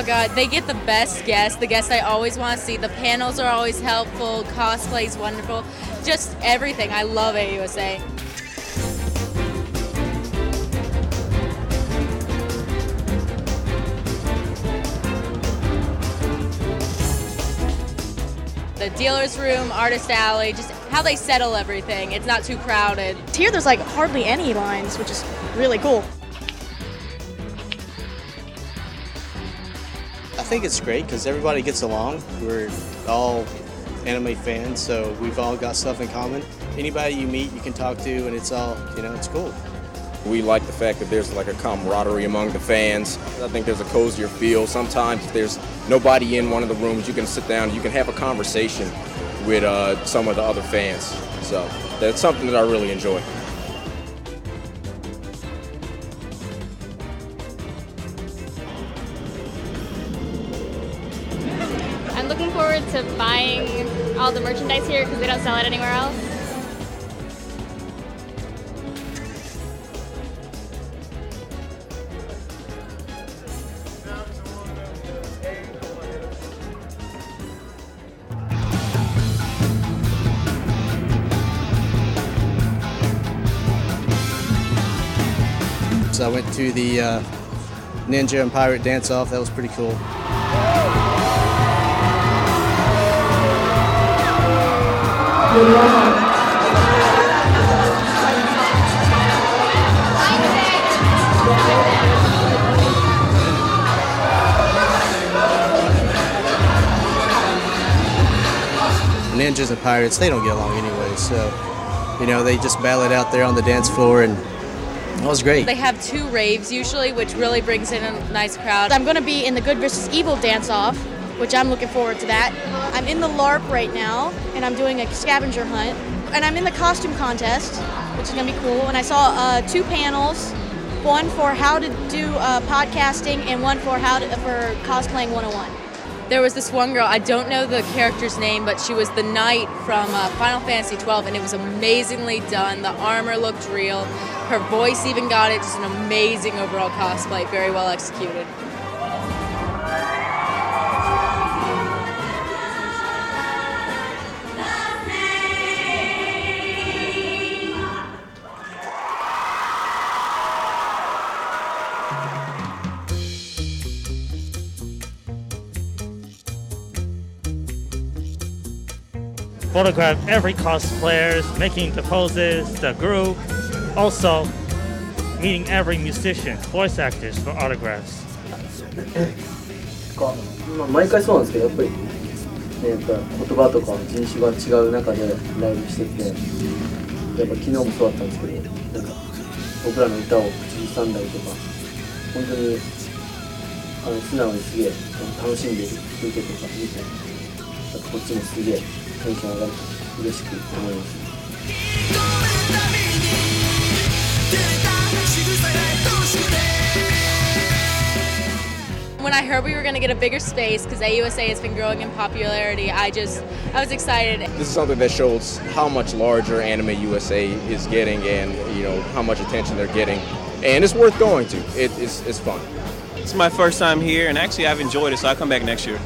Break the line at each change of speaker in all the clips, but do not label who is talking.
Oh god, they get the best guests, the guests I always want to see. The panels are always helpful, cosplay's wonderful, just everything. I love AUSA. The dealer's room, artist alley, just how they settle everything. It's not too crowded.
Here, there's like hardly any lines, which is really cool.
Think it's great because everybody gets along. We're all anime fans, so we've all got stuff in common. Anybody you meet, you can talk to, and it's all, you know, it's cool.
We like the fact that there's like a camaraderie among the fans. I think there's a cozier feel. Sometimes if there's nobody in one of the rooms, you can sit down, you can have a conversation with uh, some of the other fans. So that's something that I really enjoy.
Looking forward to buying all the merchandise here because they don't sell it anywhere else.
So I went to the uh, Ninja and Pirate dance off. That was pretty cool. Ninjas and pirates, they don't get along anyway, so you know they just battle it out there on the dance floor, and that was great.
They have two raves usually, which really brings in a nice crowd.
I'm going to be in the Good versus Evil dance off, which I'm looking forward to that. I'm in the LARP right now, and I'm doing a scavenger hunt. And I'm in the costume contest, which is going to be cool. And I saw uh, two panels one for how to do uh, podcasting, and one for how to, for cosplaying 101.
There was this one girl, I don't know the character's name, but she was the knight from uh, Final Fantasy XII, and it was amazingly done. The armor looked real. Her voice even got it. Just an amazing overall cosplay, very well executed.
Photograph every cosplayers, making the poses, the group, also meeting every musician, voice actors for autographs.
かまあ毎回そうなんですけどやっぱり、ね、やっぱ言葉とか人種が違う中でライブしててやっぱ昨日もそうだったんですけどなんか僕らの歌を口ずさんだりとか本当にあの素直にすげえあの楽しんでる風景とか見てなんかこっちもすげえ テンション上がる嬉しく思います。
When I heard we were going to get a bigger space, because AUSA has been growing in popularity, I just, I was excited.
This is something that shows how much larger Anime USA is getting and you know how much attention they're getting. And it's worth going to. It, it's, it's fun.
It's my first time here, and actually I've enjoyed it, so I'll come back next year.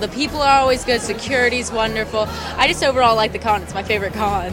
The people are always good, security's wonderful. I just overall like the con, it's my favorite con.